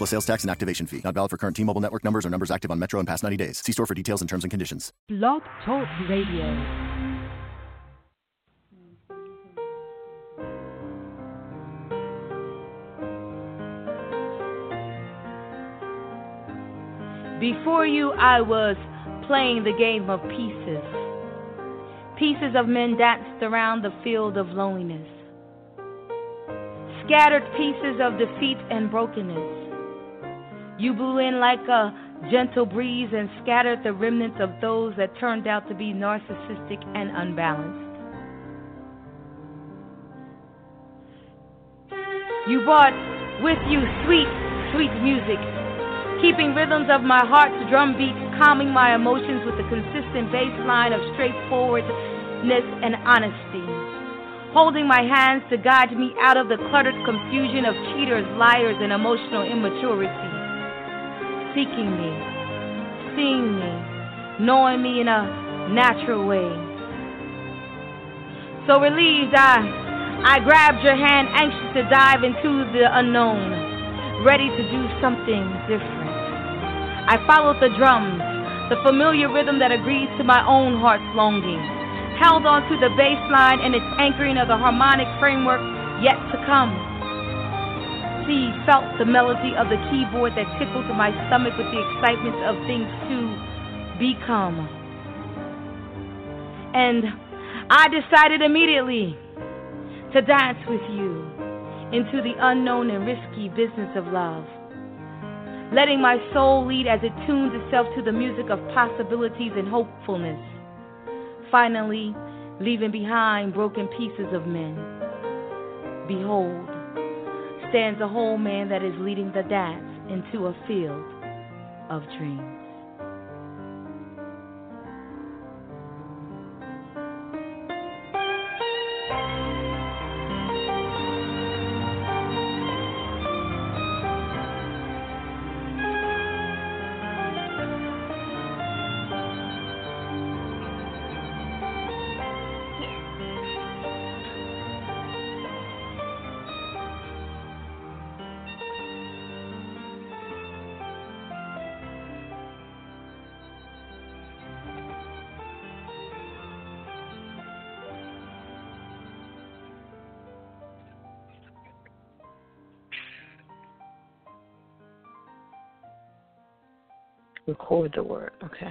Plus sales tax and activation fee. Not valid for current T Mobile network numbers or numbers active on Metro in past 90 days. See store for details and terms and conditions. Blog Talk Radio. Before you, I was playing the game of pieces. Pieces of men danced around the field of loneliness. Scattered pieces of defeat and brokenness. You blew in like a gentle breeze and scattered the remnants of those that turned out to be narcissistic and unbalanced. You brought with you sweet, sweet music, keeping rhythms of my heart's drumbeat, calming my emotions with a consistent bass line of straightforwardness and honesty. Holding my hands to guide me out of the cluttered confusion of cheaters, liars, and emotional immaturity seeking me, seeing me, knowing me in a natural way. So relieved, I, I grabbed your hand, anxious to dive into the unknown, ready to do something different. I followed the drums, the familiar rhythm that agrees to my own heart's longing, held on to the bass line and its anchoring of the harmonic framework yet to come see, felt the melody of the keyboard that tickled my stomach with the excitement of things to become. And I decided immediately to dance with you into the unknown and risky business of love. Letting my soul lead as it tunes itself to the music of possibilities and hopefulness. Finally, leaving behind broken pieces of men. Behold, stands a whole man that is leading the dance into a field of dreams. Record the word. Okay.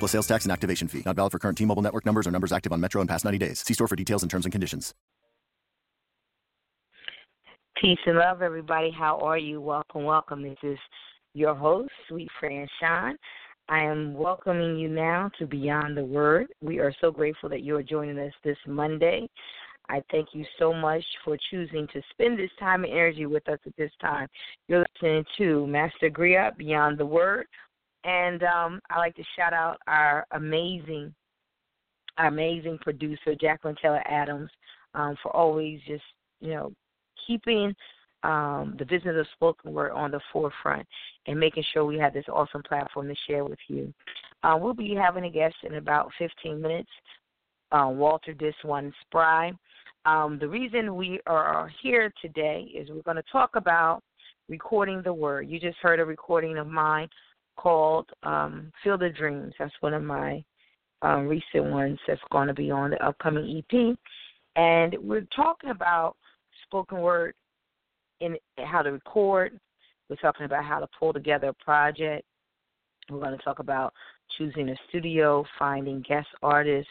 Plus sales tax and activation fee. Not valid for current T Mobile network numbers or numbers active on Metro in past 90 days. See store for details and terms and conditions. Peace and love, everybody. How are you? Welcome, welcome. This is your host, Sweet friend Sean. I am welcoming you now to Beyond the Word. We are so grateful that you are joining us this Monday. I thank you so much for choosing to spend this time and energy with us at this time. You're listening to Master Griot Beyond the Word, and um, I like to shout out our amazing, our amazing producer Jacqueline Taylor Adams um, for always just you know keeping um, the business of spoken word on the forefront and making sure we have this awesome platform to share with you. Uh, we'll be having a guest in about 15 minutes, uh, Walter Dis 1 Spry. Um, the reason we are here today is we're going to talk about recording the word. You just heard a recording of mine called um, Field of Dreams. That's one of my um, recent ones that's going to be on the upcoming EP. And we're talking about spoken word and how to record. We're talking about how to pull together a project. We're going to talk about choosing a studio, finding guest artists,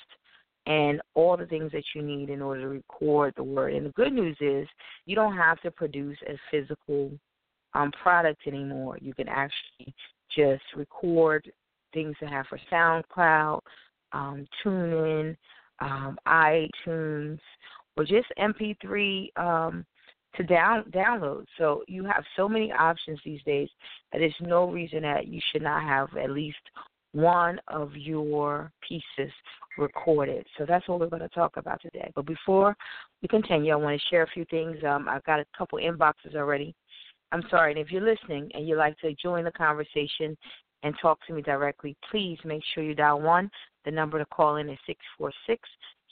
and all the things that you need in order to record the word. And the good news is you don't have to produce a physical um, product anymore. You can actually just record things to have for SoundCloud, um, TuneIn, um, iTunes, or just MP3 um, to down download. So you have so many options these days that there's no reason that you should not have at least one of your pieces recorded. So that's what we're going to talk about today. But before we continue, I want to share a few things. Um, I've got a couple inboxes already. I'm sorry, and if you're listening and you'd like to join the conversation and talk to me directly, please make sure you dial one. The number to call in is six four six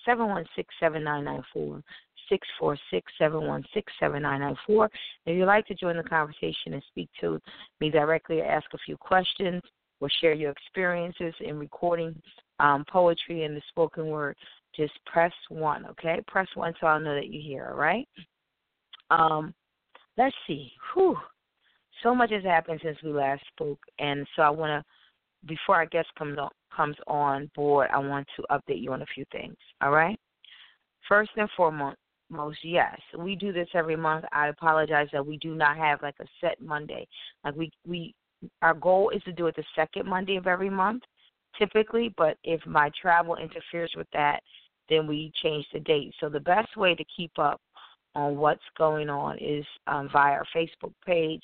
seven one six seven nine nine four. Six four six seven one six seven nine nine four. If you'd like to join the conversation and speak to me directly or ask a few questions or share your experiences in recording um, poetry and the spoken word, just press one, okay? Press one so I'll know that you're here, all right? Um, let's see. Whew. So much has happened since we last spoke, and so I want to, before our guest comes on, comes on board, I want to update you on a few things, all right? First and foremost, most yes we do this every month i apologize that we do not have like a set monday like we we our goal is to do it the second monday of every month typically but if my travel interferes with that then we change the date so the best way to keep up on what's going on is um, via our facebook page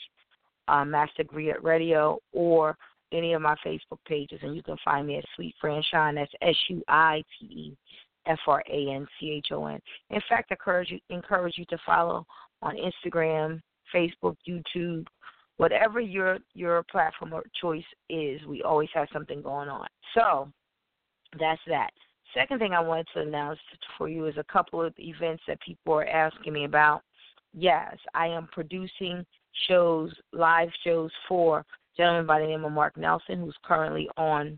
uh, master griot radio or any of my facebook pages and you can find me at suite franchon that's s-u-i-t-e F R A N C H O N. In fact, I encourage you encourage you to follow on Instagram, Facebook, YouTube, whatever your your platform of choice is. We always have something going on. So that's that. Second thing I wanted to announce for you is a couple of events that people are asking me about. Yes, I am producing shows, live shows for a gentleman by the name of Mark Nelson, who's currently on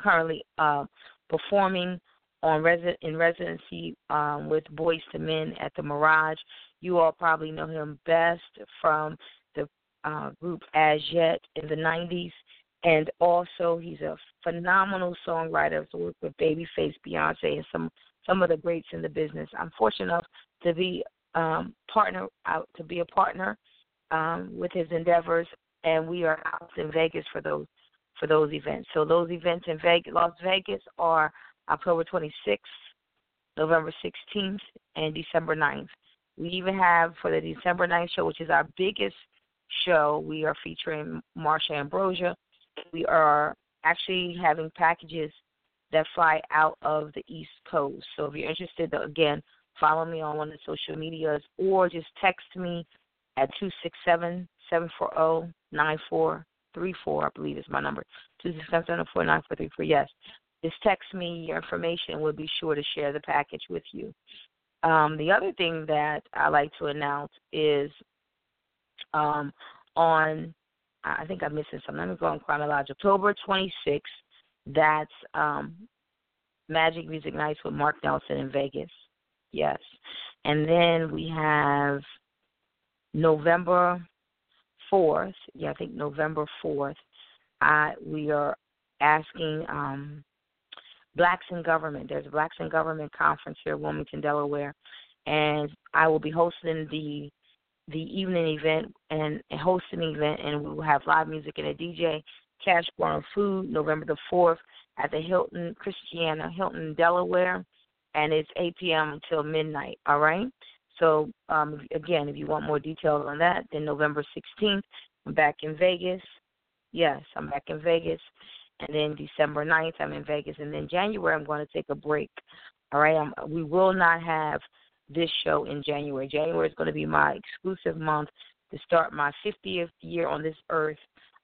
currently uh, performing on resi- in residency um, with Boyz II Men at the Mirage. You all probably know him best from the uh, group Az Yet in the 90s. And also, he's a phenomenal songwriter to work with Babyface, Beyonce, and some some of the greats in the business. I'm fortunate enough to be um, partner out to be a partner um, with his endeavors, and we are out in Vegas for those for those events. So those events in Vegas, Las Vegas are October 26th, November 16th, and December 9th. We even have for the December 9th show, which is our biggest show, we are featuring Marsha Ambrosius. We are actually having packages that fly out of the East Coast. So if you're interested, again, follow me on one of the social medias or just text me at 267 740 9434, I believe is my number. 267 740 9434, yes. Just text me your information. We'll be sure to share the package with you. Um, the other thing that I like to announce is um, on, I think I'm missing something. Let me go on chronological. October 26th, that's um, Magic Music Nights with Mark Nelson in Vegas. Yes. And then we have November 4th. Yeah, I think November 4th. I, we are asking um, Blacks in Government. There's a Blacks in Government conference here in Wilmington, Delaware, and I will be hosting the the evening event and hosting the event, and we will have live music and a DJ. Cash Bar and Food, November the fourth at the Hilton Christiana Hilton, Delaware, and it's 8 p.m. until midnight. All right. So um, again, if you want more details on that, then November 16th, I'm back in Vegas. Yes, I'm back in Vegas and then December 9th I'm in Vegas, and then January I'm going to take a break. All right, I'm, we will not have this show in January. January is going to be my exclusive month to start my 50th year on this earth.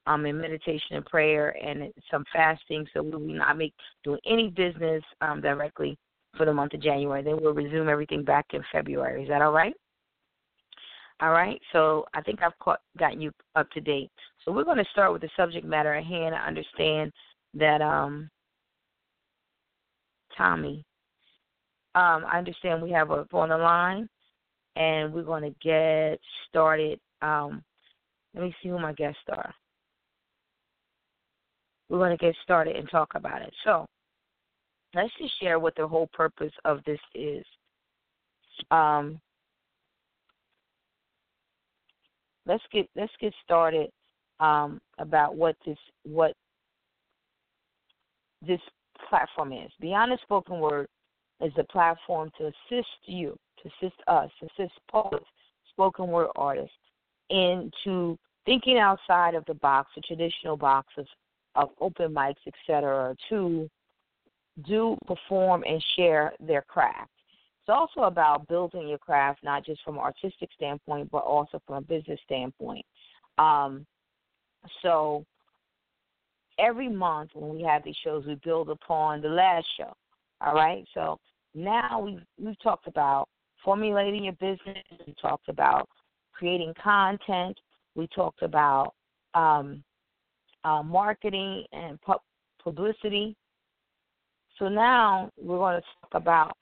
Um, in meditation and prayer and some fasting, so we will not make doing any business um, directly for the month of January. Then we'll resume everything back in February. Is that all right? All right. So I think I've caught, gotten you up to date. So we're going to start with the subject matter at hand. I understand that um Tommy. Um, I understand we have a on the line, and we're going to get started. Um, let me see who my guests are. we're going to get started and talk about it. So, let's just share what the whole purpose of this is. Um, let's get let's get started um, about what this what this platform is. Beyond the spoken word is a platform to assist you, to assist us, assist poets, spoken word artists into thinking outside of the box, the traditional boxes of, of open mics, etc., to do perform and share their craft. It's also about building your craft, not just from an artistic standpoint, but also from a business standpoint. Um, so every month when we have these shows, we build upon the last show. All right. So now we've we've talked about formulating your business. We talked about creating content. We talked about um, uh, marketing and pu- publicity. So now we're going to talk about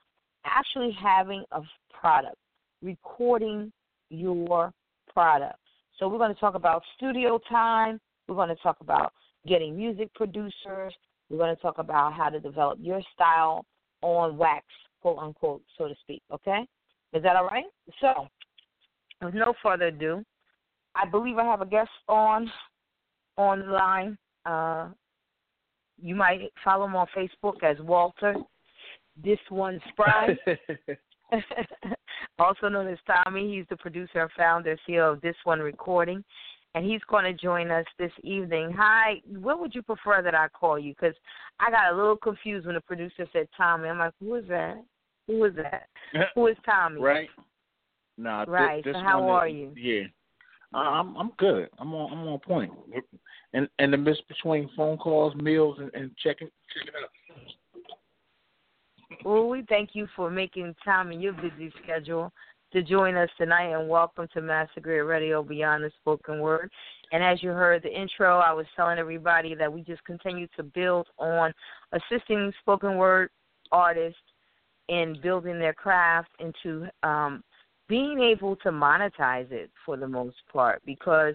actually having a product, recording your product. So we're going to talk about studio time. We're going to talk about getting music producers. We're going to talk about how to develop your style on wax, quote unquote, so to speak. Okay? Is that all right? So, with no further ado, I believe I have a guest on on the line. Uh, you might follow him on Facebook as Walter. Dis 1 Spry. also known as Tommy. He's the producer and founder, CEO of Dis 1 Recording and he's going to join us this evening. Hi, what would you prefer that I call you? Because I got a little confused when the producer said Tommy. I'm like, who is that? Who is that? who is Tommy? Right. Nah, right. This, so how one are is, you? Yeah, uh, I'm I'm good. I'm on I'm on point. And and the miss between phone calls, meals, and, and checking checking out. Well, we thank you for making time in your busy schedule to join us tonight and welcome to Master Griot Radio Beyond the Spoken Word. And as you heard the intro, I was telling everybody that we just continue to build on assisting spoken word artists in building their craft into um, being able to monetize it for the most part because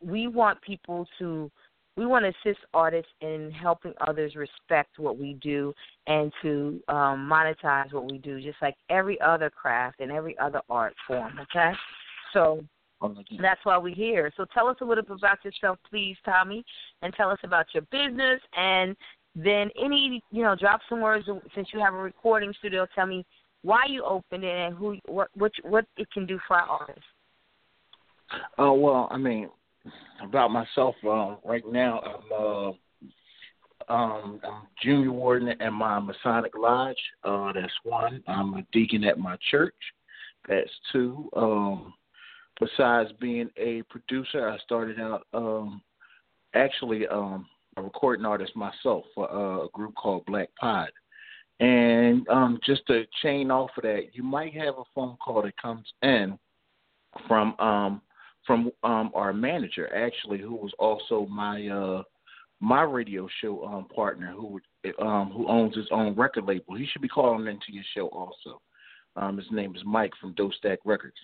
we want people to we want to assist artists in helping others respect what we do and to um, monetize what we do, just like every other craft and every other art form. Okay, so that's why we're here. So tell us a little bit about yourself, please, Tommy, and tell us about your business, and then any you know, drop some words since you have a recording studio. Tell me why you opened it and who what what what it can do for our artists. Oh well, I mean, about myself um, right now. I'm uh, um, I'm junior warden at my Masonic Lodge. Uh, that's one. I'm a deacon at my church. That's two. Um, besides being a producer, I started out um, actually um, a recording artist myself for uh, a group called Black Pod. And um, just to chain off of that, you might have a phone call that comes in from um, from um our manager actually who was also my uh my radio show um partner who um who owns his own record label. He should be calling into your show also. Um his name is Mike from Stack Records.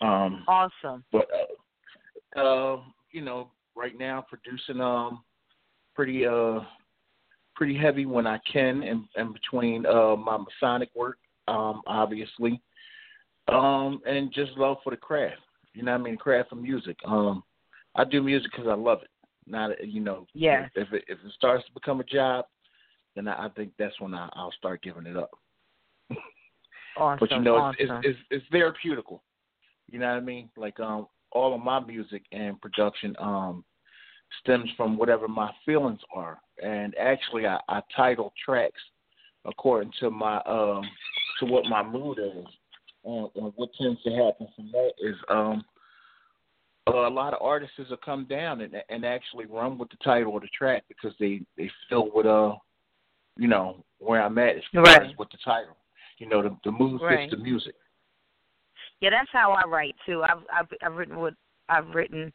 Um Awesome. But uh, uh you know, right now producing um pretty uh pretty heavy when I can and in between uh my Masonic work, um, obviously. Um and just love for the craft. You know what I mean? Craft of music. Um, I do music because I love it. Not you know. Yeah. If it if it starts to become a job, then I, I think that's when I, I'll start giving it up. Awesome. but you know, awesome. it's, it's it's it's therapeutical. You know what I mean? Like um, all of my music and production um stems from whatever my feelings are, and actually I, I title tracks according to my um to what my mood is. And, and what tends to happen from that is um a lot of artists will come down and and actually run with the title of the track because they they feel with uh you know where I'm at as far right. as with the title. You know the the mood right. fits the music. Yeah, that's how I write too. I've I've, I've written with I've written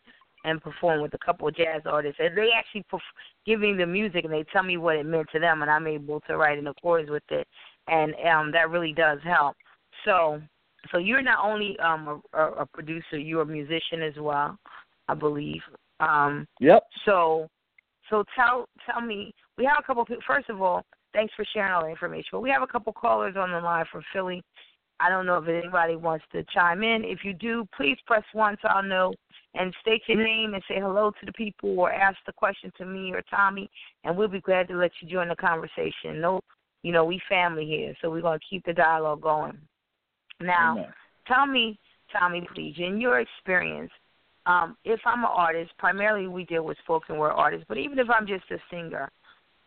and performed with a couple of jazz artists, and they actually perf- give me the music and they tell me what it meant to them, and I'm able to write in accordance with it, and um that really does help. So so you're not only um a, a producer, you're a musician as well, I believe. Um Yep. So So tell tell me, we have a couple. People, first of all, thanks for sharing all the information. But we have a couple callers on the line from Philly. I don't know if anybody wants to chime in. If you do, please press one so I'll know and state your name and say hello to the people or ask the question to me or Tommy, and we'll be glad to let you join the conversation. No, you know we family here, so we're gonna keep the dialogue going. Now, Amen. tell me, Tommy, please, in your experience, um, if I'm an artist, primarily we deal with spoken word artists, but even if I'm just a singer,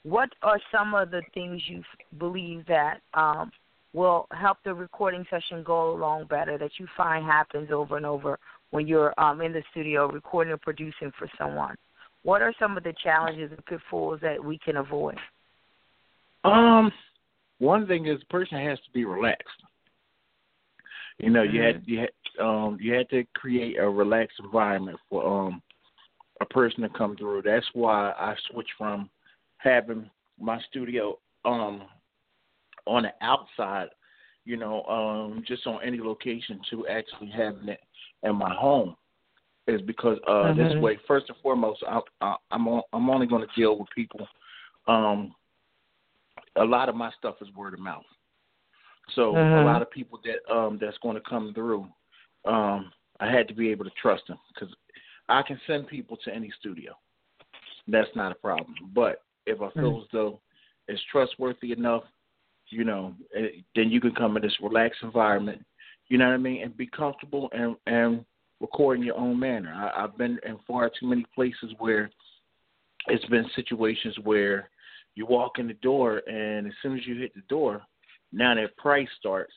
what are some of the things you believe that um, will help the recording session go along better that you find happens over and over when you're um, in the studio recording or producing for someone? What are some of the challenges and pitfalls that we can avoid? Um, one thing is, the person has to be relaxed. You know, you had you had um you had to create a relaxed environment for um a person to come through. That's why I switched from having my studio um on the outside, you know, um just on any location to actually having it in my home. Is because uh this Mhm. way, first and foremost, I, I, I'm on, I'm only going to deal with people. Um, a lot of my stuff is word of mouth. So a Mhm. lot of people that um that's going to come through, um, I had to be able to trust them because I can send people to any studio. That's not a problem. But if I feel as though it's trustworthy enough, you know, eh, then you can come in this relaxed environment. You know what I mean, and be comfortable and and record in your own manner. I, I've been in far too many places where it's been situations where you walk in the door and as soon as you hit the door, now that price starts.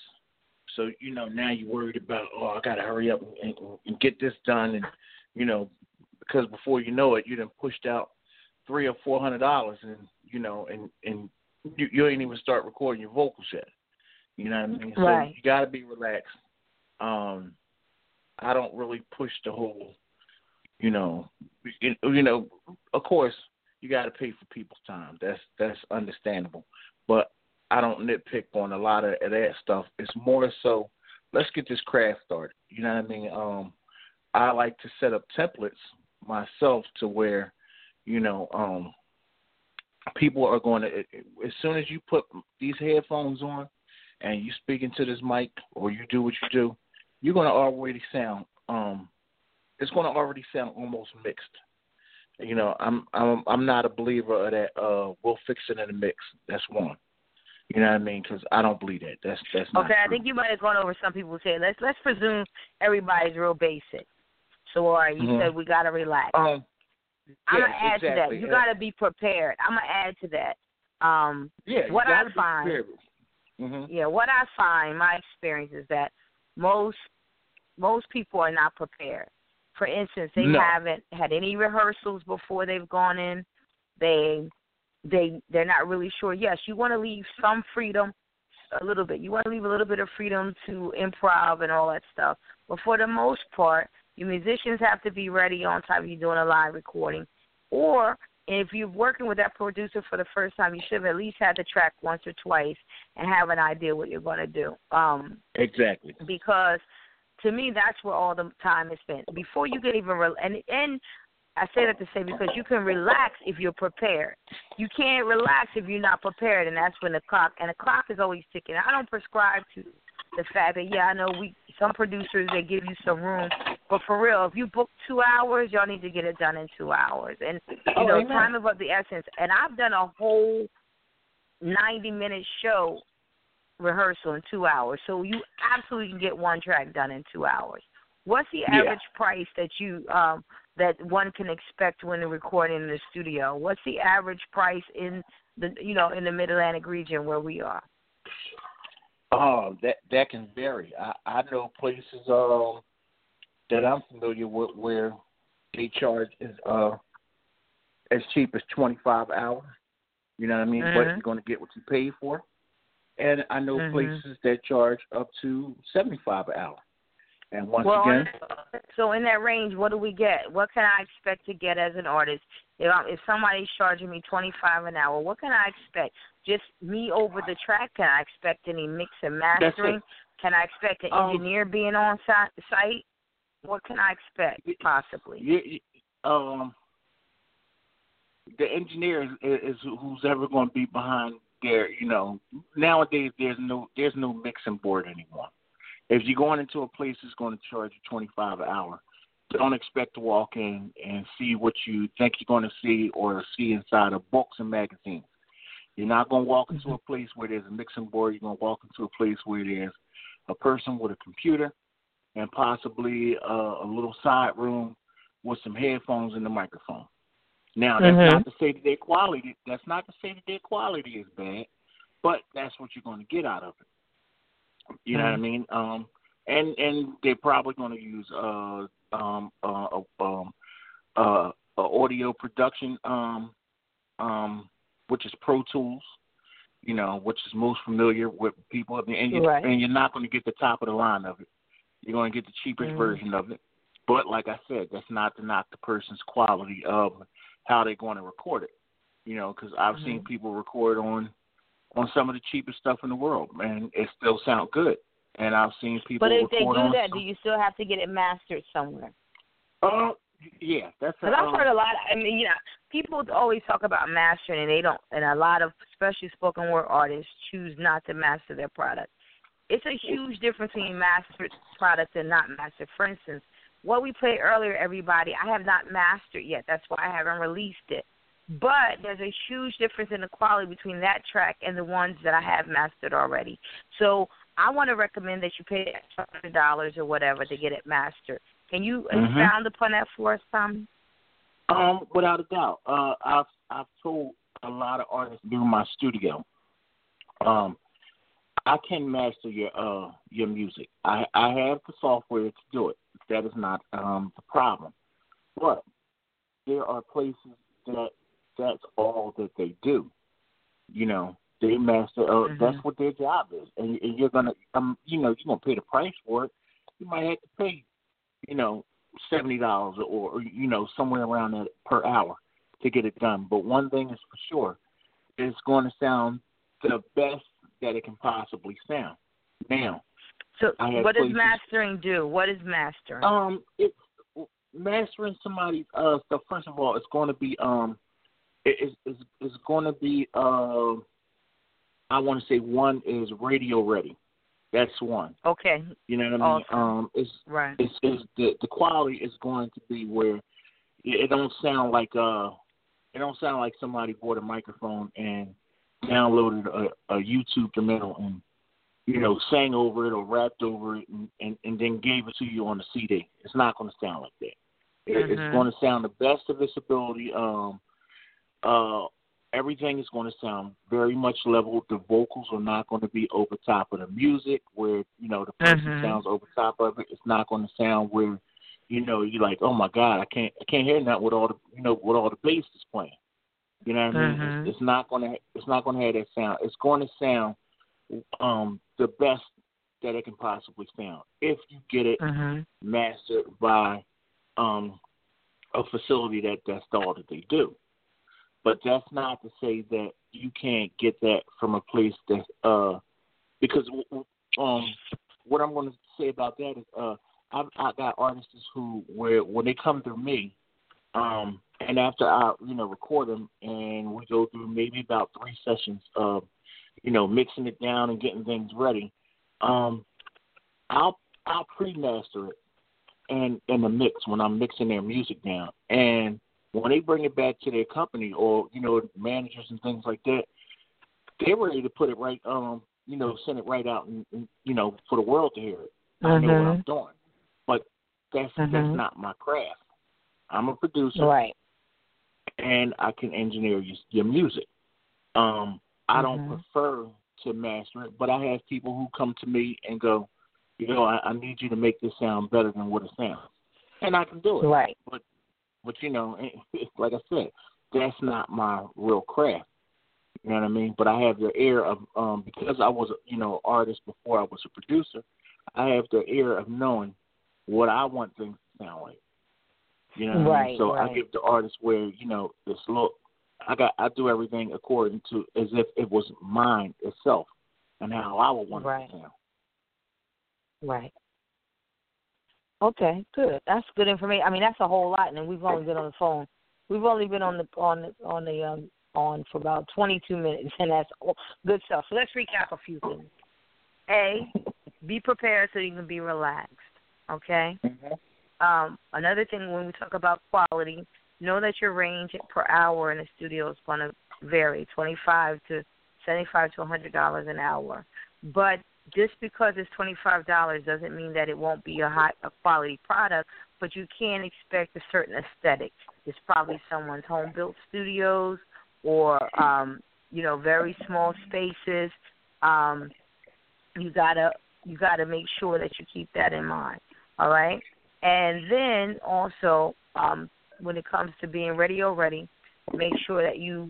So you know now you're worried about oh I gotta hurry up and, and get this done and you know because before you know it you done pushed out three or four hundred dollars and you know and and you, you ain't even start recording your vocals yet. You know what I mean? So you got to be relaxed. Um, I don't really push the whole, you know, you, you know, of course you got to pay for people's time. That's that's understandable, but I don't nitpick on a lot of that stuff. It's more so, let's get this craft started. You know what I mean? Um, I like to set up templates myself to where, you know, um, people are going to as soon as you put these headphones on and you speak into this mic or you do what you do, you're going to already sound um it's going to already sound almost mixed. You know, I'm I'm I'm not a believer of that. Uh, we'll fix it in the mix. That's one. You know what I mean? Because I don't believe that. That's that's not Okay, I think you might have gone over some people say let's let's presume everybody's real basic. So all right, you Mhm. said we gotta relax. Um, I'm gonna add to that. You Uh, gotta be prepared. I'm gonna add to that. Um, yeah, what I find- prepared. Mhm. yeah, what I find, my experience is that most most people are not prepared. For instance, they No. haven't had any rehearsals before they've gone in. They they they're not really sure. Yes, you want to leave some freedom, a little bit. You want to leave a little bit of freedom to improv and all that stuff. But for the most part, your musicians have to be ready on time. You're doing a live recording, or if you're working with that producer for the first time, you should have at least had the track once or twice and have an idea what you're going to do. Um, Exactly. because to me that's where all the time is spent before you can even re- and and I say that to say because you can relax if you're prepared. You can't relax if you're not prepared, and that's when the clock and the clock is always ticking. I don't prescribe to the fact that yeah, I know we some producers they give you some room, but for real, if you book two hours, y'all need to get it done in two hours. And you Oh, know, amen. time is of the essence. And I've done a whole ninety minute show rehearsal in two hours. So you absolutely can get one track done in two hours. What's the Yeah. average price that you um that one can expect when recording in the studio? What's the average price in the you know in the Mid Atlantic region where we are? Oh, that that can vary. I I know places um that I'm familiar with where they charge is uh as cheap as twenty five hours. You know what I mean? But Mhm. you're gonna get what you pay for. And I know Mhm. places that charge up to seventy five an hour. And once well, again, so in that range, what do we get? What can I expect to get as an artist? If I'm, if somebody's charging me twenty five an hour, what can I expect? Just me over the track? Can I expect any mix and mastering? Can I expect an Um, engineer being on si- site? What can I expect possibly? you, you- um the engineer is, is who's ever going to be behind there. You know, nowadays there's no there's no mixing board anymore. If you're going into a place that's going to charge you 25 an hour, don't expect to walk in and see what you think you're going to see or see inside of books and magazines. You're not going to walk into a place where there's a mixing board. You're going to walk into a place where there's a person with a computer and possibly a, a little side room with some headphones and a microphone. Now, that's Mhm. not to say that their quality. That's not to say that their quality is bad, but that's what you're going to get out of it. You know what I mean? Um, and and they're probably going to use uh um uh um uh, uh audio production um um which is Pro Tools. You know, which is most familiar with people, and you Right. and you're not going to get the top of the line of it. You're going to get the cheapest Mhm. version of it. But like I said, that's not to knock the person's quality of how they're going to record it. You know, because I've Mm-hmm. seen people record on on some of the cheapest stuff in the world, and it still sounds good. And I've seen people But if they do that, some- do you still have to get it mastered somewhere? Uh, yeah, that's a, Because I've um, heard a lot. Of, I mean, you know, people always talk about mastering, and they don't. And a lot of, especially spoken word artists, choose not to master their product. It's a huge difference between mastered product and not mastered. For instance, what we played earlier, everybody, I have not mastered yet. That's why I haven't released it. But there's a huge difference in the quality between that track and the ones that I have mastered already. So I want to recommend that you pay hundred dollars or whatever to get it mastered. Can you Mhm. expound upon that for us, Tommy? Um, without a doubt. Uh, I've I've told a lot of artists through my studio. Um, I can master your uh your music. I I have the software to do it. That is not um the problem. But there are places that that's all that they do. You know, they master. Uh, Mhm. That's what their job is, and, and you're gonna um you know you're gonna pay the price for it. You might have to pay, you know, seventy dollars or, or you know somewhere around that per hour to get it done. But one thing is for sure, it's going to sound the best that it can possibly sound. Now, So, what does mastering do? What is mastering? um, it's mastering somebody's uh stuff. First of all, it's going to be um, it, it's going to be uh, I want to say one is radio ready. That's one. okay, You know what I mean? Awesome. Um, it's right. it's, it's the the quality is going to be where it, don't sound like uh it don't sound like somebody bought a microphone and downloaded a, a YouTube instrumental and you know sang over it or rapped over it and, and, and then gave it to you on the CD. It's not going to sound like that. It, It's going to sound the best of its ability. Um, uh, everything is going to sound very much level. The vocals are not going to be over top of the music, where you know the person Mhm. sounds over top of it. It's not going to sound where you know you're like, oh my god, I can't, I can't hear that with all the, you know, with all the bass is playing. You know what I mean? It's, it's not going to, it's not going to have that sound. It's going to sound um the best that it can possibly sound if you get it Mhm. mastered by um, a facility that that's all that they do. But that's not to say that you can't get that from a place that uh, because um, what I'm going to say about that is uh, I've I got artists who where when they come through me, um, and after I you know record them and we go through maybe about three sessions of you know mixing it down and getting things ready, um, I'll I'll pre-master it and in the mix when I'm mixing their music down. And when they bring it back to their company or, you know, managers and things like that, they're ready to put it right um, you know, send it right out and, and you know, for the world to hear it. I know what I'm doing. But that's Mhm. that's not my craft. I'm a producer Right. and I can engineer your, your music. Um, I don't Mhm. prefer to master it, but I have people who come to me and go, you know, I, I need you to make this sound better than what it sounds, and I can do it. Right. But but you know, like I said, that's not my real craft. You know what I mean? But I have the ear of um because I was a you know artist before I was a producer. I have the ear of knowing what I want things to sound like. You know, what I mean? So right. I give the artist where you know this look. I got I do everything according to as if it was mine itself and how I would want Right. it to sound. Right. Okay, good. That's good information. I mean, that's a whole lot, and we've only been on the phone We've only been on the on the on the um on for about 22 minutes, and that's good stuff. So let's recap a few things. A, be prepared so you can be relaxed. Okay. Mm-hmm. Um, another thing when we talk about quality, know that your range per hour in the studio is going to vary, 25 to 75 to 100 dollars an hour. But just because it's twenty five dollars doesn't mean that it won't be a high a quality product, but you can expect a certain aesthetic. It's probably someone's home built studios or um, you know, very small spaces. Um, you gotta you gotta make sure that you keep that in mind. All right? And then also, um, when it comes to being radio ready, make sure that you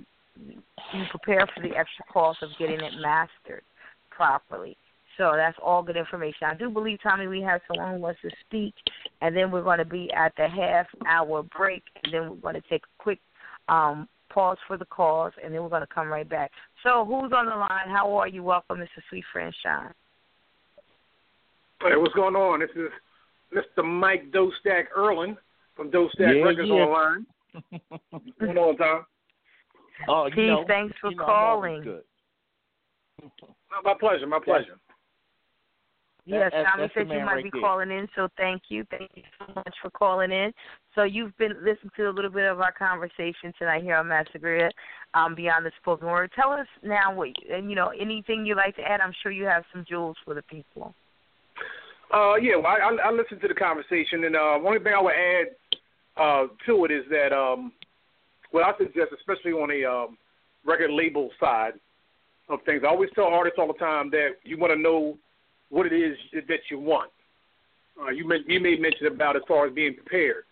you prepare for the extra cost of getting it mastered properly. So that's all good information. I do believe, Tommy, we have someone who wants to speak, and then we're going to be at the half hour break, and then we're going to take a quick um, pause for the calls, and then we're going to come right back. So, who's on the line? How are you? Welcome, Mr. Suite Franchon. Hey, what's going on? This is Mr. Mike Dostack Erlin from Dostack yeah, Records yeah. Online. what's going on, Tom? Oh, you Keith, know, thanks for you know, I'm calling. Good. My pleasure, my pleasure. Yes, That- Tommy that's said you might right be there. calling in, so thank you. Thank you so much for calling in. So you've been listening to a little bit of our conversation tonight here on Master Griot um, Beyond the Spoken Word. Tell us now what and you know anything you'd like to add. I'm sure you have some jewels for the people. Uh, yeah, well, I, I, I listened to the conversation, and uh, one thing I would add uh, to it is that, um, well, I suggest, especially on the um, record label side of things, I always tell artists all the time that you want to know what it is that you want. Uh, you made, you made mention about as far as being prepared,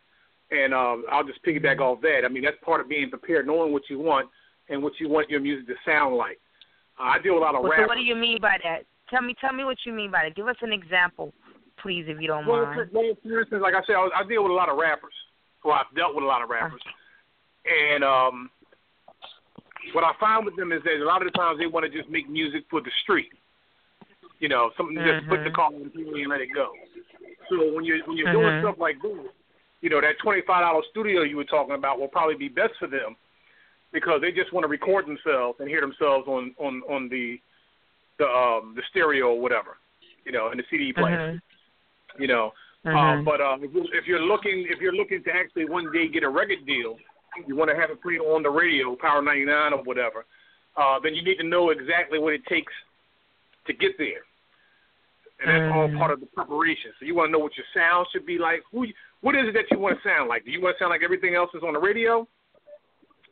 and um, I'll just piggyback off that. I mean, that's part of being prepared, knowing what you want and what you want your music to sound like. Uh, I deal with a lot of Well, rappers. so what do you mean by that? Tell me, tell me what you mean by that. Give us an example, please, if you don't Well, mind. for, well, for instance, like I said, I, I deal with a lot of rappers. Well, I've dealt with a lot of rappers, and um, what I find with them is that a lot of the times they want to just make music for the street. You know, something to just put the Mhm. car on TV and let it go. So when you're when you're doing Mhm. stuff like this, you know, that twenty five dollar studio you were talking about will probably be best for them because they just want to record themselves and hear themselves on on on the the um the stereo or whatever, you know, and the CD player. Mhm. You know, uh, Mhm. but uh, if, you- if you're looking if you're looking to actually one day get a record deal, you want to have it played on the radio, Power 99 or whatever. Uh, then you need to know exactly what it takes to get there, and that's all Mhm. part of the preparation. So you want to know what your sound should be like. Who, what is it that you want to sound like? Do you want to sound like everything else is on the radio,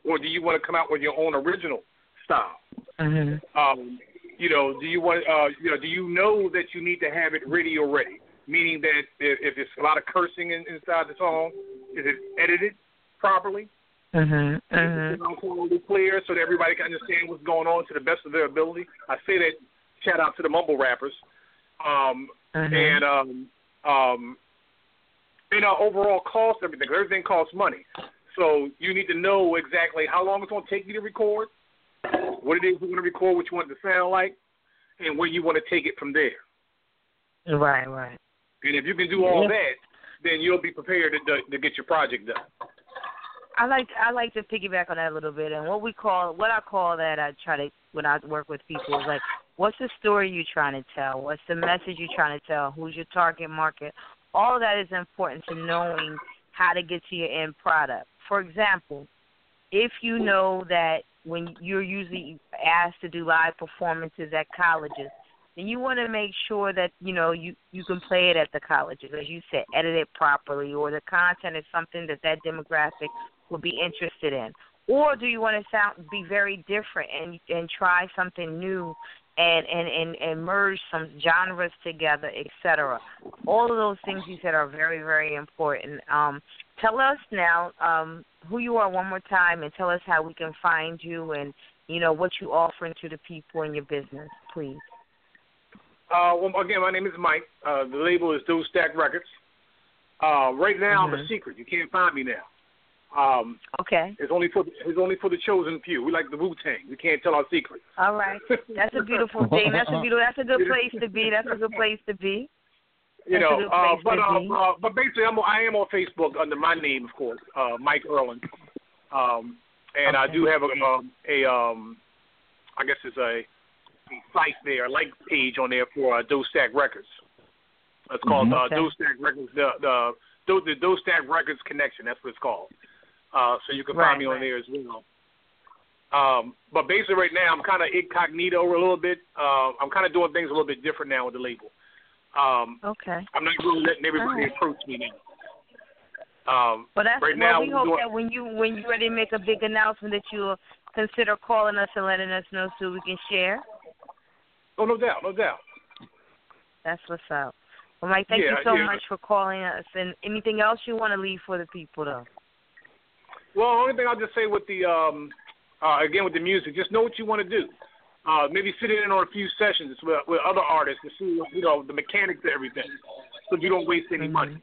or do you want to come out with your own original style? Mhm. um, you know, do you want, uh, you know, do you know that you need to have it radio ready? Meaning that if, if it's a lot of cursing in, inside the song, is it edited properly? Mhm. Is Mhm. it sound clear so that everybody can understand what's going on to the best of their ability? I say that shout out to the mumble rappers. Um, Mhm. and um, um, you know, overall cost everything. Everything costs money, so you need to know exactly how long it's going to take you to record, what it is you're going to record, what you want it to sound like, and where you want to take it from there. Right. Right. And if you can do all Yeah. that, then you'll be prepared to, to, to get your project done. I like I like to piggyback on that a little bit, and what we call what I call that I try to when I work with people is like, what's the story you're trying to tell? What's the message you're trying to tell? Who's your target market? All that is important to knowing how to get to your end product. For example, if you know that when you're usually asked to do live performances at colleges, then you want to make sure that you know you you can play it at the colleges, as you said, edit it properly, or the content is something that that demographic will be interested in. Or do you want to sound be very different and and try something new and and and, and merge some genres together, etc. All of those things you said are very very important. Um, tell us now um, who you are one more time, and tell us how we can find you and you know what you offering to the people in your business, please. Uh, well, again, my name is Mike. Uh, the label is Dual Stack Records. Uh, right now, I'm a Mhm. secret. You can't find me now. Um, Okay. it's only for it's only for the chosen few. We like the Wu Tang. We can't tell our secrets. All right. That's a beautiful thing. That's a beautiful. That's a good place to be. That's a good place to be. You That's know, uh, but uh, uh, but basically, I'm I am on Facebook under my name, of course, uh, Mike Erlin. Um, and okay. I do have a, um, a um, I guess it's a, a site there, a like page on there for uh, Stack Records. It's called mm-hmm. uh, Stack Records, the the the Stack Records Connection. That's what it's called. Uh, so you can right, find me right. on there as well. Um, but basically, right now I'm kind of incognito a little bit. Uh, I'm kind of doing things a little bit different now with the label. Um, okay. I'm not really letting everybody right. approach me now. Um, well, that's right well, now we hope doing, that when you when you ready to make a big announcement that you'll consider calling us and letting us know so we can share. Oh, no doubt, no doubt. That's what's up. Well, Mike, thank yeah, you so yeah. much for calling us. And anything else you want to leave for the people, though? Well, the only thing I'll just say with the um, uh, again with the music, just know what you want to do. Uh, maybe sit in on a few sessions with, with other artists to see you know the mechanics of everything, so you don't waste any mm-hmm. money.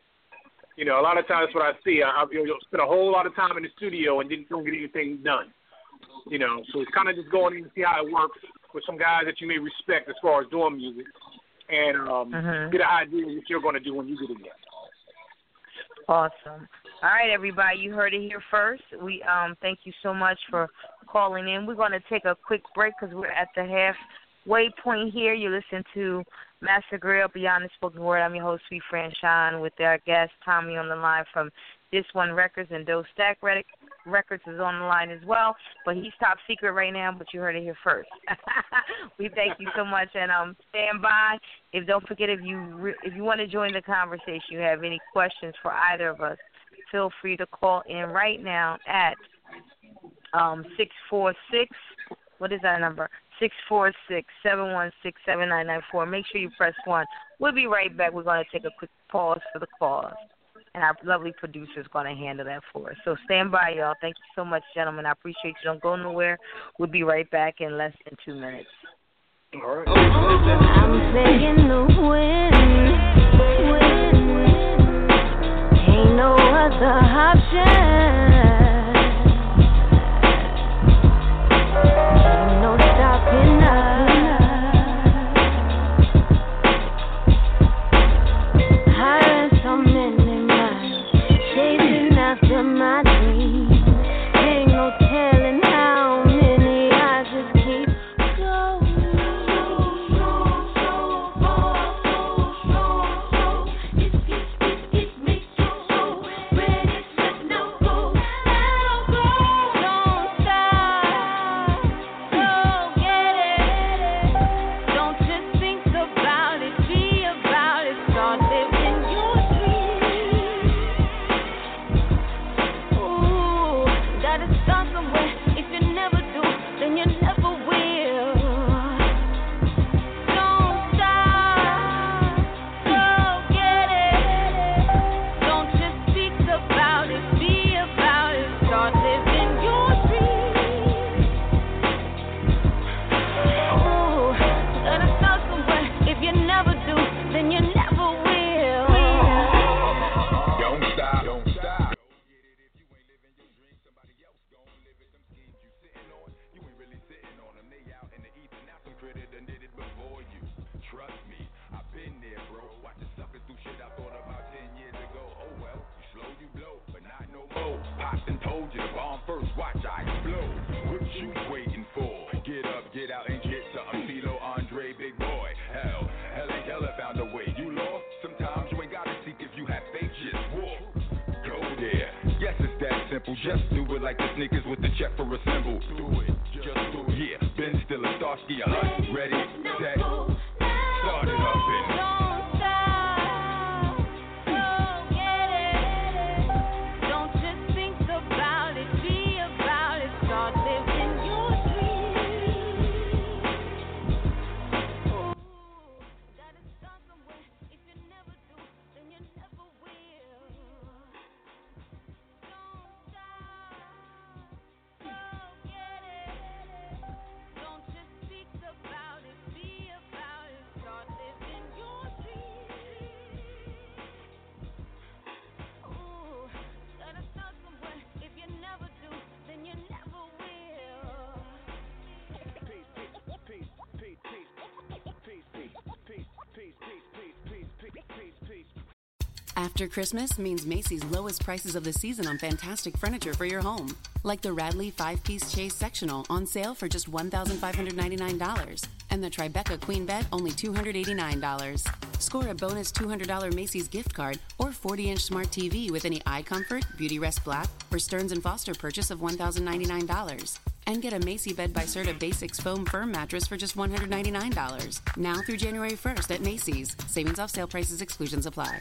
You know, a lot of times what I see, I, I you know, spend a whole lot of time in the studio and didn't don't get anything done. You know, so it's kind of just going in to see how it works with some guys that you may respect as far as doing music, and um, mm-hmm. get an idea of what you're going to do when you get in there. Awesome. All right, everybody, you heard it here first. We um thank you so much for calling in. We're going to take a quick break because we're at the halfway point here. You listen to Master Griot Beyond the Spoken Word. I'm your host, Suite Franchon, with our guest Tommy on the line from Dis 1 Records and Doe Stack Records is on the line as well, but he's top secret right now. But you heard it here first. we thank you so much, and um, stand by. If don't forget, if you re- if you want to join the conversation, you have any questions for either of us, feel free to call in right now at um six four six. What is that number? Six four six seven one six seven nine nine four. Make sure you press one. We'll be right back. We're going to take a quick pause for the calls and our lovely producer is going to handle that for us. So stand by, y'all. Thank you so much, gentlemen. I appreciate you. Don't go nowhere. We'll be right back in less than two minutes. All right. I'm saying the win, win, win. Ain't no other option. After Christmas means Macy's lowest prices of the season on fantastic furniture for your home. like the Radley 5 piece Chase sectional on sale for just $1,599, and the Tribeca Queen Bed only $289. Score a bonus $200 Macy's gift card or 40 inch smart TV with any iComfort, Beautyrest Black, or Stearns Foster purchase of $1,099. And get a Macy Bed by Serta Basics foam firm mattress for just $199. Now through January 1st at Macy's. Savings off sale prices, exclusions apply.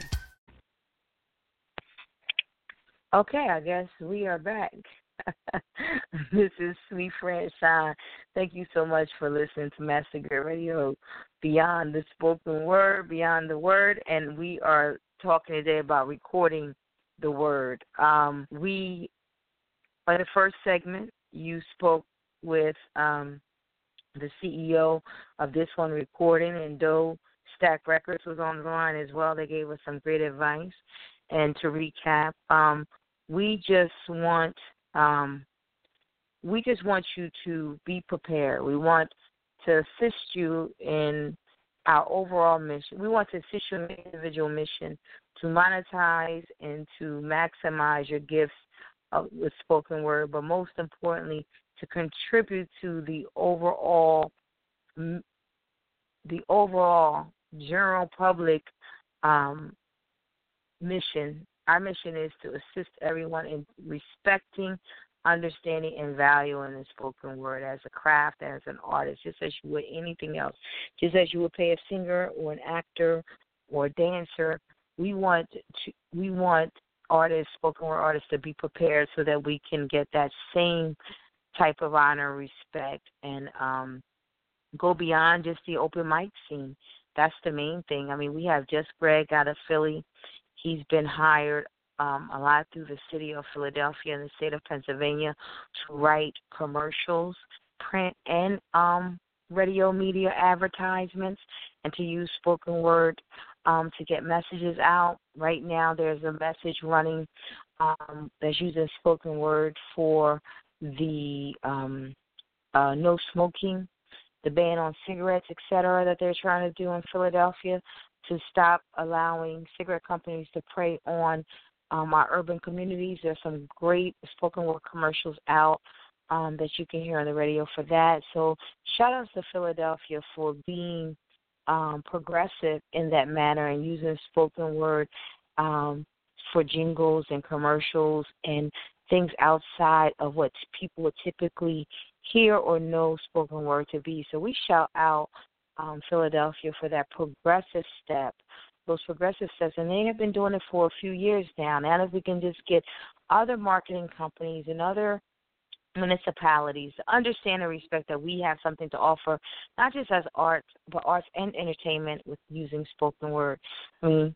Okay, I guess we are back. this is Sweet Shine. Thank you so much for listening to Master Griot Radio Beyond the Spoken Word, Beyond the Word, and we are talking today about recording the word. Um, we, in the first segment, you spoke with um, the CEO of Dis 1 recording, and Doe Stack Records was on the line as well. They gave us some great advice. And to recap, um, we just want um, we just want you to be prepared. We want to assist you in our overall mission. We want to assist you in your individual mission to monetize and to maximize your gifts of the spoken word, but most importantly, to contribute to the overall the overall general public um, mission our mission is to assist everyone in respecting, understanding, and valuing the spoken word as a craft, as an artist, just as you would anything else. Just as you would pay a singer or an actor or a dancer, we want to, we want artists, spoken word artists, to be prepared so that we can get that same type of honor, respect, and um, go beyond just the open mic scene. That's the main thing. I mean, we have just Greg out of Philly. He's been hired um, a lot through the city of Philadelphia and the state of Pennsylvania to write commercials, print, and um, radio media advertisements, and to use spoken word um, to get messages out. Right now, there's a message running um, that's using spoken word for the um, uh, no smoking, the ban on cigarettes, et cetera, that they're trying to do in Philadelphia to stop allowing cigarette companies to prey on um, our urban communities. There's some great spoken word commercials out um, that you can hear on the radio for that. So shout out to Philadelphia for being um, progressive in that manner and using spoken word um, for jingles and commercials and things outside of what people would typically hear or know spoken word to be. So we shout out um, Philadelphia for that progressive step, those progressive steps, and they have been doing it for a few years now. Now, if we can just get other marketing companies and other municipalities to understand and respect that we have something to offer, not just as arts, but arts and entertainment with using spoken word. I mean,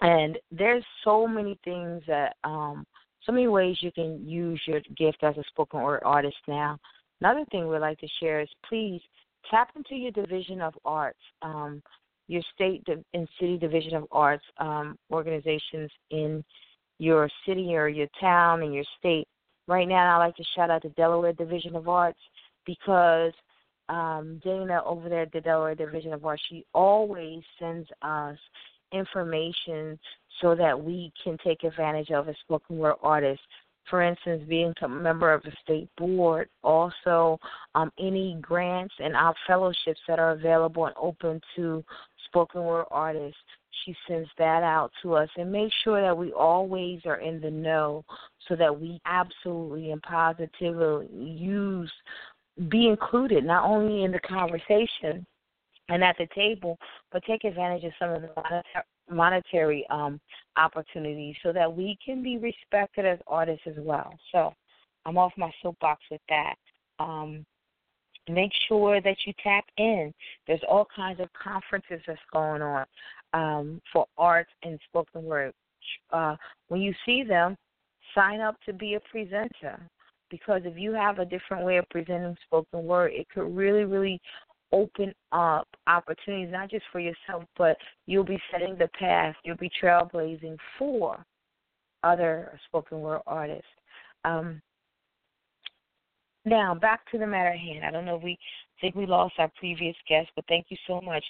and there's so many things that, um, so many ways you can use your gift as a spoken word artist now. Another thing we'd like to share is please tap into your division of arts, um, your state and city division of arts um, organizations in your city or your town and your state. Right now, I'd like to shout out the Delaware Division of Arts because um, Dana over there at the Delaware Division of Arts, she always sends us information so that we can take advantage of as spoken word artists for instance, being a member of the state board, also um, any grants and our fellowships that are available and open to spoken word artists. She sends that out to us and make sure that we always are in the know so that we absolutely and positively use, be included not only in the conversation and at the table, but take advantage of some of the monetary um, opportunities so that we can be respected as artists as well. So I'm off my soapbox with that. Um, make sure that you tap in. There's all kinds of conferences that's going on um, for arts and spoken word. Uh, when you see them, sign up to be a presenter because if you have a different way of presenting spoken word, it could really, really open up opportunities, not just for yourself, but you'll be setting the path, you'll be trailblazing for other spoken word artists. Um, now, back to the matter at hand. I don't know if we think we lost our previous guest, but thank you so much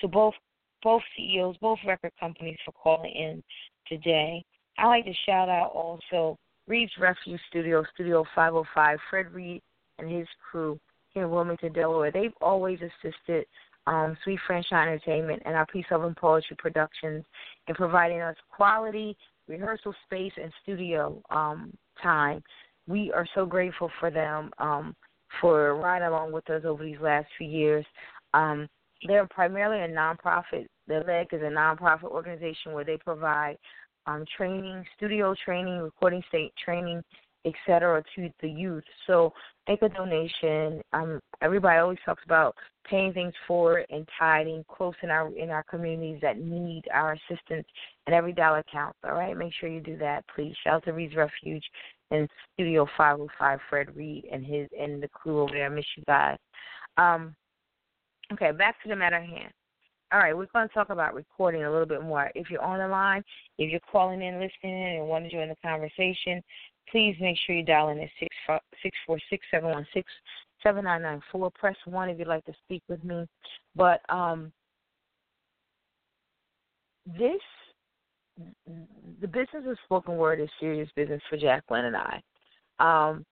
to both both CEOs, both record companies for calling in today. I'd like to shout out also Reed's Refuge Studio, Studio 505. Fred Reed and his crew in Wilmington, Delaware. They've always assisted um, Suite Franchon Entertainment and our Peace, Love, and Poetry Productions in providing us quality rehearsal space and studio um, time. We are so grateful for them um, for riding along with us over these last few years. Um, they're primarily a nonprofit. The LEG is a nonprofit organization where they provide um, training, studio training, recording state training, etc., to the youth. So make a donation. Um, everybody always talks about paying things forward and tithing close in our in our communities that need our assistance, and every dollar counts. All right, make sure you do that, please. To Reed's Refuge and Studio 505, Fred Reed and his and the crew over there. I miss you guys. Um, okay, back to the matter at hand. All right, we're going to talk about recording a little bit more. If you're on the line, if you're calling in, listening, and want to join the conversation, please make sure you dial in at six six four six seven one six seven nine nine four. Press one if you'd like to speak with me. But um, this the business of spoken word is serious business for Jacqueline and I. Um,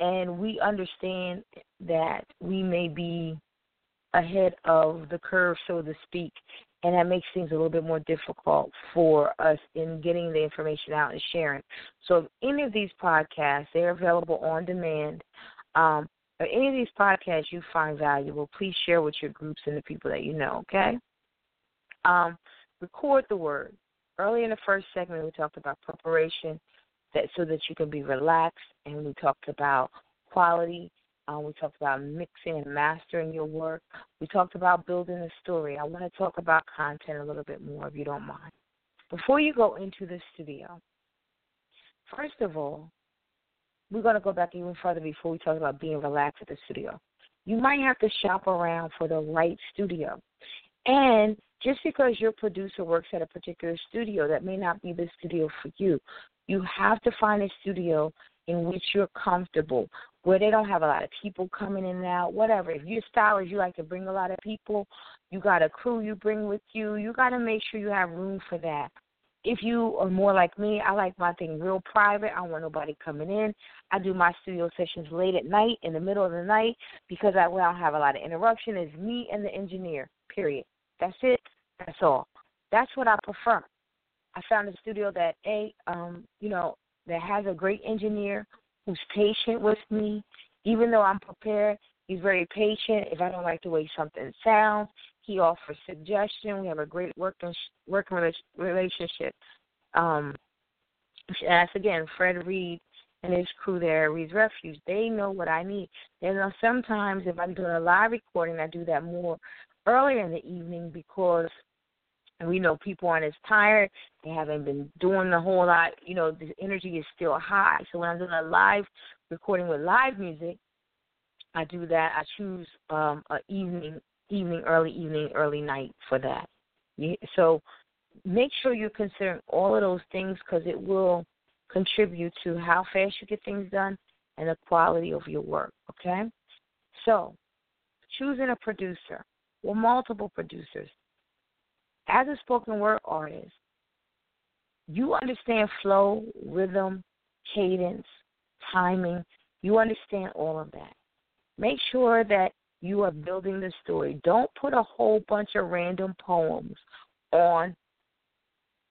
and we understand that we may be ahead of the curve, so to speak, and that makes things a little bit more difficult for us in getting the information out and sharing. So, any of these podcasts, they're available on demand. Um, or any of these podcasts you find valuable, please share with your groups and the people that you know. Okay. Um, record the word. Early in the first segment, we talked about preparation, that so that you can be relaxed, and we talked about quality um, we talked about mixing and mastering your work. We talked about building a story. I want to talk about content a little bit more, if you don't mind. Before you go into the studio, first of all, we're going to go back even further before we talk about being relaxed at the studio. You might have to shop around for the right studio. And just because your producer works at a particular studio, that may not be the studio for you. You have to find a studio in which you're comfortable, where they don't have a lot of people coming in and out, whatever. If your style is you like to bring a lot of people, you got a crew you bring with you, you got to make sure you have room for that. If you are more like me, I like my thing real private. I don't want nobody coming in. I do my studio sessions late at night, in the middle of the night, because I, well, I don't have a lot of interruption. It's me and the engineer, period. That's it. That's all. That's what I prefer. I found a studio that, A, um, you know, that has a great engineer who's patient with me. Even though I'm prepared, he's very patient. If I don't like the way something sounds, he offers suggestion. We have a great working working relationship. Um, as again, Fred Reed and his crew there, Reed's Refuge, they know what I need. And sometimes if I'm doing a live recording, I do that more earlier in the evening because and we know people aren't as tired. They haven't been doing a whole lot. You know, the energy is still high. So when I'm doing a live recording with live music, I do that. I choose um a evening, evening, early evening, early night for that. So make sure you're considering all of those things because it will contribute to how fast you get things done and the quality of your work. Okay. So choosing a producer or multiple producers as a spoken word artist, you understand flow, rhythm, cadence, timing. You understand all of that. Make sure that you are building the story. Don't put a whole bunch of random poems on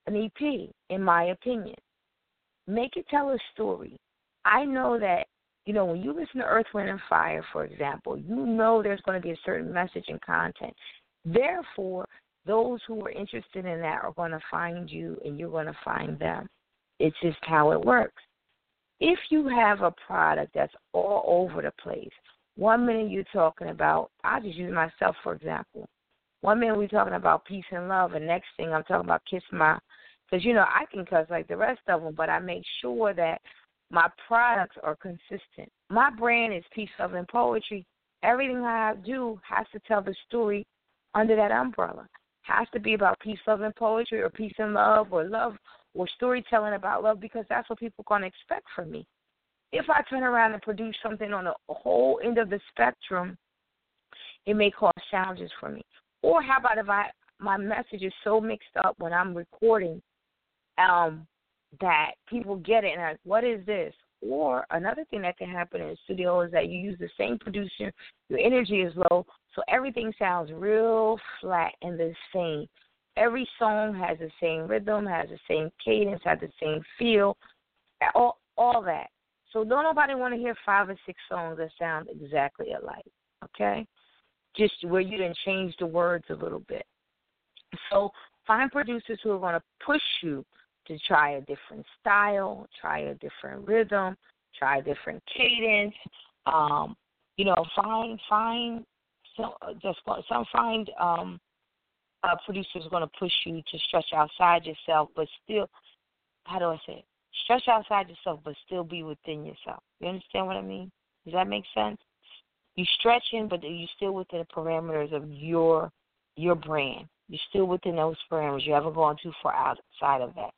an EP, in my opinion. Make it tell a story. I know that, you know, when you listen to Earth, Wind, and Fire, for example, you know there's going to be a certain message and content. Therefore, those who are interested in that are going to find you and you're going to find them. It's just how it works. If you have a product that's all over the place, one minute you're talking about, I'll just use myself for example. One minute we're talking about peace and love, and next thing I'm talking about kiss my, because you know I can cuss like the rest of them, but I make sure that my products are consistent. My brand is peace, love, and poetry. Everything I do has to tell the story under that umbrella has to be about peace, love, and poetry, or peace and love, or love, or storytelling about love, because that's what people are going to expect from me. If I turn around and produce something on the whole end of the spectrum, it may cause challenges for me. Or how about if I my message is so mixed up when I'm recording, um, that people get it and like, what is this? Or another thing that can happen in the studio is that you use the same producer, your energy is low, so everything sounds real flat and the same. Every song has the same rhythm, has the same cadence, has the same feel, all all that. So don't nobody want to hear five or six songs that sound exactly alike. Okay, just where you didn't change the words a little bit. So find producers who are going to push you to try a different style, try a different rhythm, try a different cadence. Um, you know, find find some just some find um uh producers going to push you to stretch outside yourself, but still, how do I say it? Stretch outside yourself, but still be within yourself. You understand what I mean? Does that make sense? You stretching, but you're still within the parameters of your your brand. You're still within those parameters. You haven't gone too far outside of that.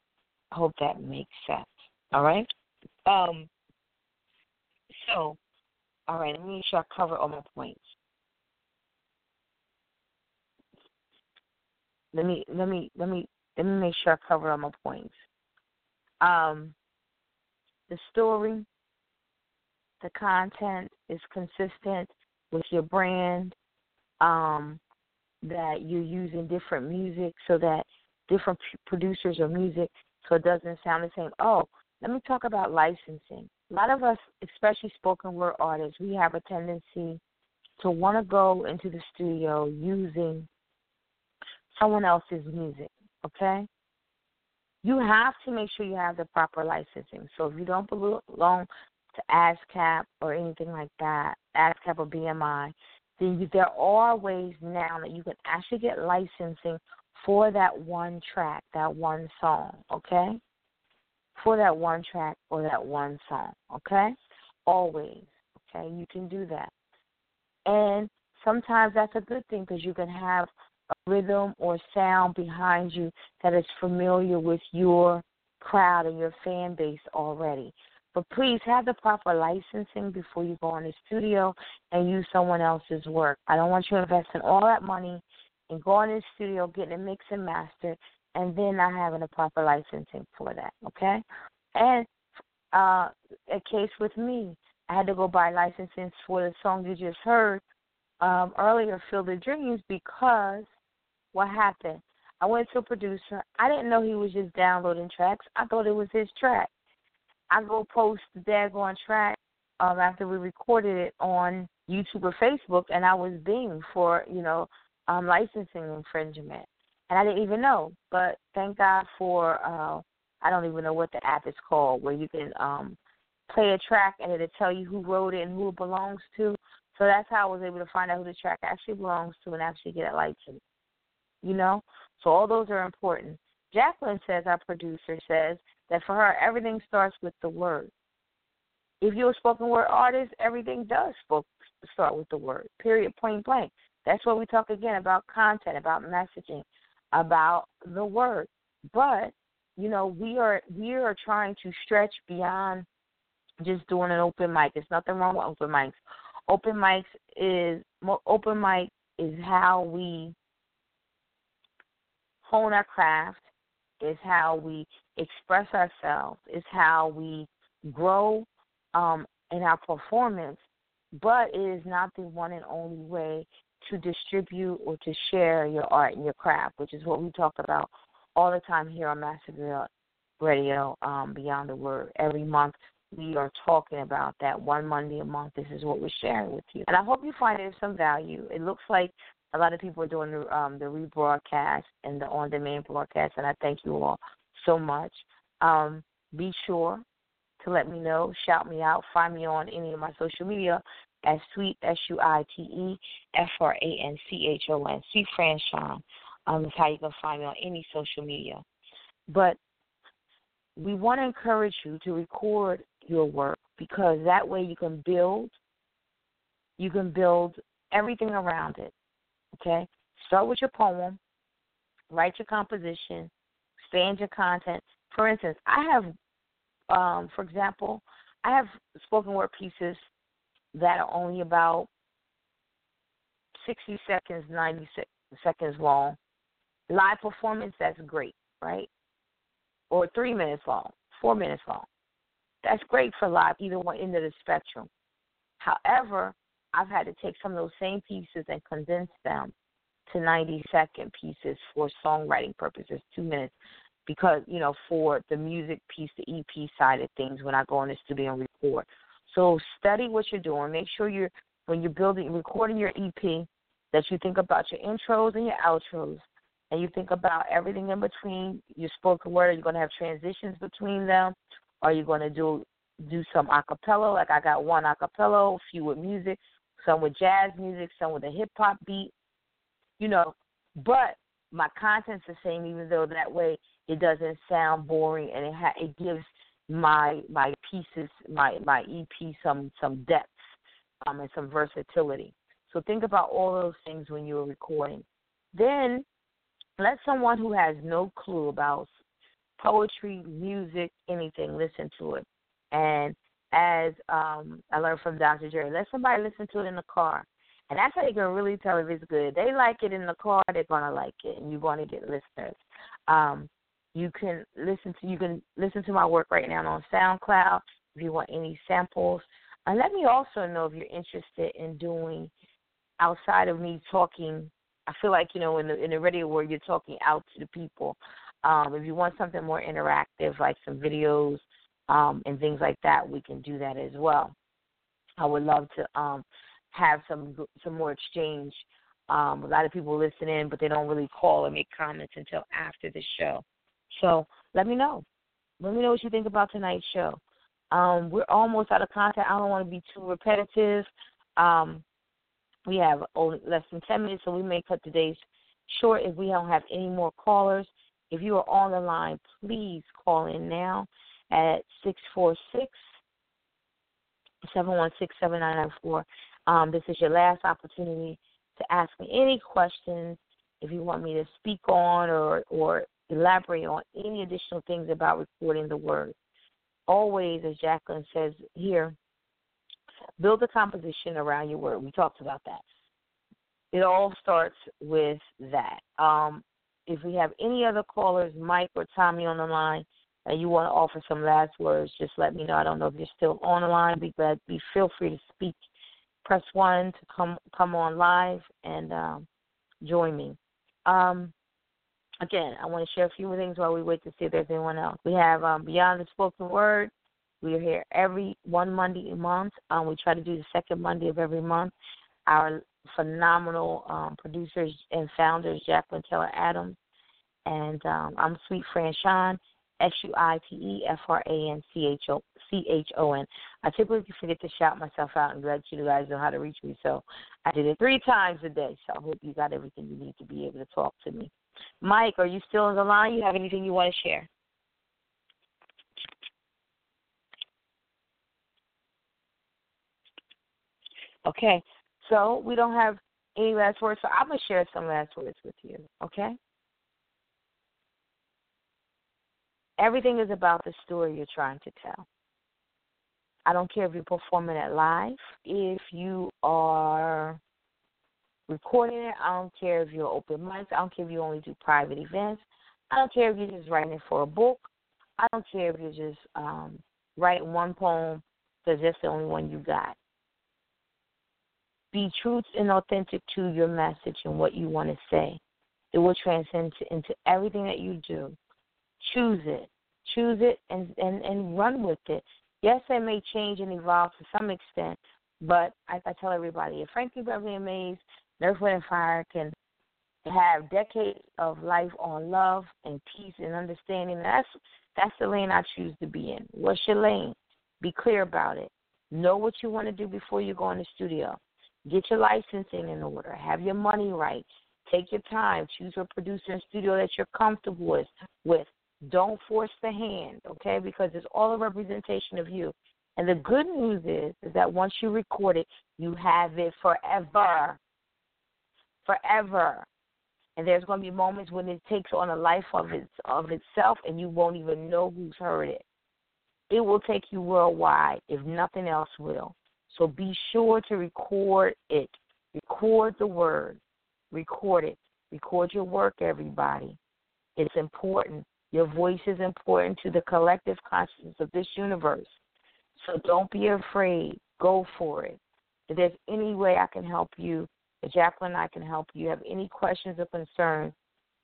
I hope that makes sense. All right. Um. So, all right. Let me make sure I cover all my points. Let me let me let me let me make sure I cover all my points. Um. The story, the content is consistent with your brand. Um, that you're using different music so that different producers of music so it doesn't sound the same. Oh, let me talk about licensing. A lot of us, especially spoken word artists, we have a tendency to want to go into the studio using someone else's music, okay? You have to make sure you have the proper licensing. So if you don't belong to ASCAP or anything like that, ASCAP or BMI, then you, there are ways now that you can actually get licensing for that one track, that one song, okay? For that one track or that one song, okay? Always, okay? You can do that. And sometimes that's a good thing because you can have a rhythm or sound behind you that is familiar with your crowd and your fan base already. But please have the proper licensing before you go in the studio and use someone else's work. I don't want you investing all that money and going in the studio, getting a mix and master, and then not having the proper licensing for that. Okay? And uh a case with me, I had to go buy licensing for the song you just heard um earlier, Field of Dreams, because what happened? I went to a producer. I didn't know he was just downloading tracks. I thought it was his track. I go post the daggone track um, after we recorded it on YouTube or Facebook, and I was being for you know um, licensing infringement, and I didn't even know. But thank God for uh, I don't even know what the app is called, where you can um, play a track and it'll tell you who wrote it and who it belongs to. So that's how I was able to find out who the track actually belongs to and actually get it licensed. You know, so all those are important. Jacqueline says, our producer says that for her everything starts with the word. If you're a spoken word artist, everything does start with the word. Period. Point blank. That's what we talk again about content, about messaging, about the word. But you know, we are we are trying to stretch beyond just doing an open mic. There's nothing wrong with open mics. Open mics is open mic is how we hone our craft. Is how we express ourselves. Is how we grow um, in our performance. But it is not the one and only way to distribute or to share your art and your craft, which is what we talk about all the time here on Master Radio, um, Beyond the Word. Every month we are talking about that one Monday a month. This is what we're sharing with you, and I hope you find it of some value. It looks like a lot of people are doing the, um, the rebroadcast and the on-demand broadcast, and I thank you all so much. Um, be sure to let me know, shout me out, find me on any of my social media as Suite S U I T E F R A N C H O N. C Franchon um, is how you can find me on any social media. But we want to encourage you to record your work because that way you can build, you can build everything around it. Okay? Start with your poem, write your composition, expand your content. For instance, I have, um, for example, I have spoken word pieces that are only about 60 seconds, 90 seconds long. Live performance, that's great, right? Or three minutes long. four minutes long. That's great for live, either one end of the spectrum. However, I've had to take some of those same pieces and condense them to 90 second pieces for songwriting purposes, two minutes, because, you know, for the music piece, the EP side of things, when I go in the studio and record. So study what you're doing. Make sure you're, when you're building, recording your EP, that you think about your intros and your outros, and you think about everything in between your spoken word. Are you going to have transitions between them? Are you going to do do some acapella? Like I got one acapella, a few with music, some with jazz music, some with a hip hop beat. You know, but my content's the same, even though that way it doesn't sound boring and it ha- it gives my my pieces my my EP some some depth um and some versatility. So think about all those things when you're recording. Then let someone who has no clue about poetry, music, anything listen to it. And as um I learned from Dr. Jerry, let somebody listen to it in the car. And that's how you can really tell if it's good. They like it in the car, they're gonna like it, and you're gonna get listeners. Um, you can listen to you can listen to my work right now on SoundCloud if you want any samples. And let me also know if you're interested in doing outside of me talking. I feel like you know in the in the radio world you're talking out to the people. Um, if you want something more interactive, like some videos um, and things like that, we can do that as well. I would love to um, have some some more exchange. Um, a lot of people listen in, but they don't really call or make comments until after the show. So let me know. Let me know what you think about tonight's show. Um, we're almost out of content. I don't want to be too repetitive. Um, we have only less than 10 minutes, so we may cut today's short if we don't have any more callers. If you are on the line, please call in now at 646 716 7994. Um, this is your last opportunity to ask me any questions. If you want me to speak on or, or elaborate on any additional things about recording the word, Always, as Jacqueline says here, build a composition around your word. We talked about that. It all starts with that. Um, if we have any other callers, Mike or Tommy on the line, and you want to offer some last words, just let me know. I don't know if you're still on the line. Be glad. Be feel free to speak. Press one to come come on live and um, join me. Um, again, I want to share a few more things while we wait to see if there's anyone else. We have um, Beyond the Spoken Word. We are here every one Monday a month. Um, we try to do the second Monday of every month. Our phenomenal um, producers and founders, Jacqueline Taylor Adams, and um, I'm Sweet Fran Sean, S U I T E F R A N C H O C H O N. I typically forget to shout myself out and let you guys know how to reach me, so I did it three times a day. So I hope you got everything you need to be able to talk to me. Mike, are you still on the line? You have anything you want to share? Okay, so we don't have any last words, so I'm going to share some last words with you, okay? Everything is about the story you're trying to tell. I don't care if you're performing it live, if you are recording it. I don't care if you're open mics. I don't care if you only do private events. I don't care if you're just writing it for a book. I don't care if you're just um, writing one poem because that's the only one you got. Be truth and authentic to your message and what you want to say. It will transcend to, into everything that you do. Choose it. Choose it and, and, and run with it. Yes, it may change and evolve to some extent, but I, I tell everybody, if Frankie Beverly and Maze Earth, Wind, and Fire can have decades of life on love and peace and understanding. That's that's the lane I choose to be in. What's your lane? Be clear about it. Know what you want to do before you go in the studio. Get your licensing in order. Have your money right. Take your time. Choose a producer and studio that you're comfortable. With don't force the hand, okay? Because it's all a representation of you. And the good news is, is that once you record it, you have it forever forever. And there's going to be moments when it takes on a life of its of itself, and you won't even know who's heard it. It will take you worldwide, if nothing else will. So be sure to record it. Record the word. Record it. Record your work, everybody. It's important. Your voice is important to the collective consciousness of this universe. So don't be afraid. Go for it. If there's any way I can help you, if Jacqueline and I can help you, have any questions or concerns,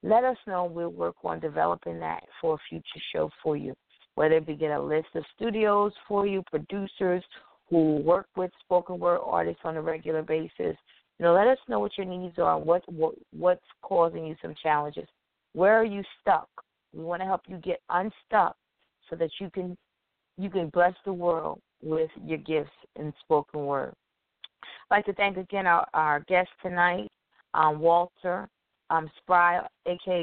let us know. We'll work on developing that for a future show for you. Whether it be get a list of studios for you, producers who work with spoken word artists on a regular basis. You know, let us know what your needs are, what, what what's causing you some challenges. Where are you stuck? We want to help you get unstuck so that you can you can bless the world with your gifts in spoken word. I'd like to thank again our, our guest tonight, um, Walter um, Spry, aka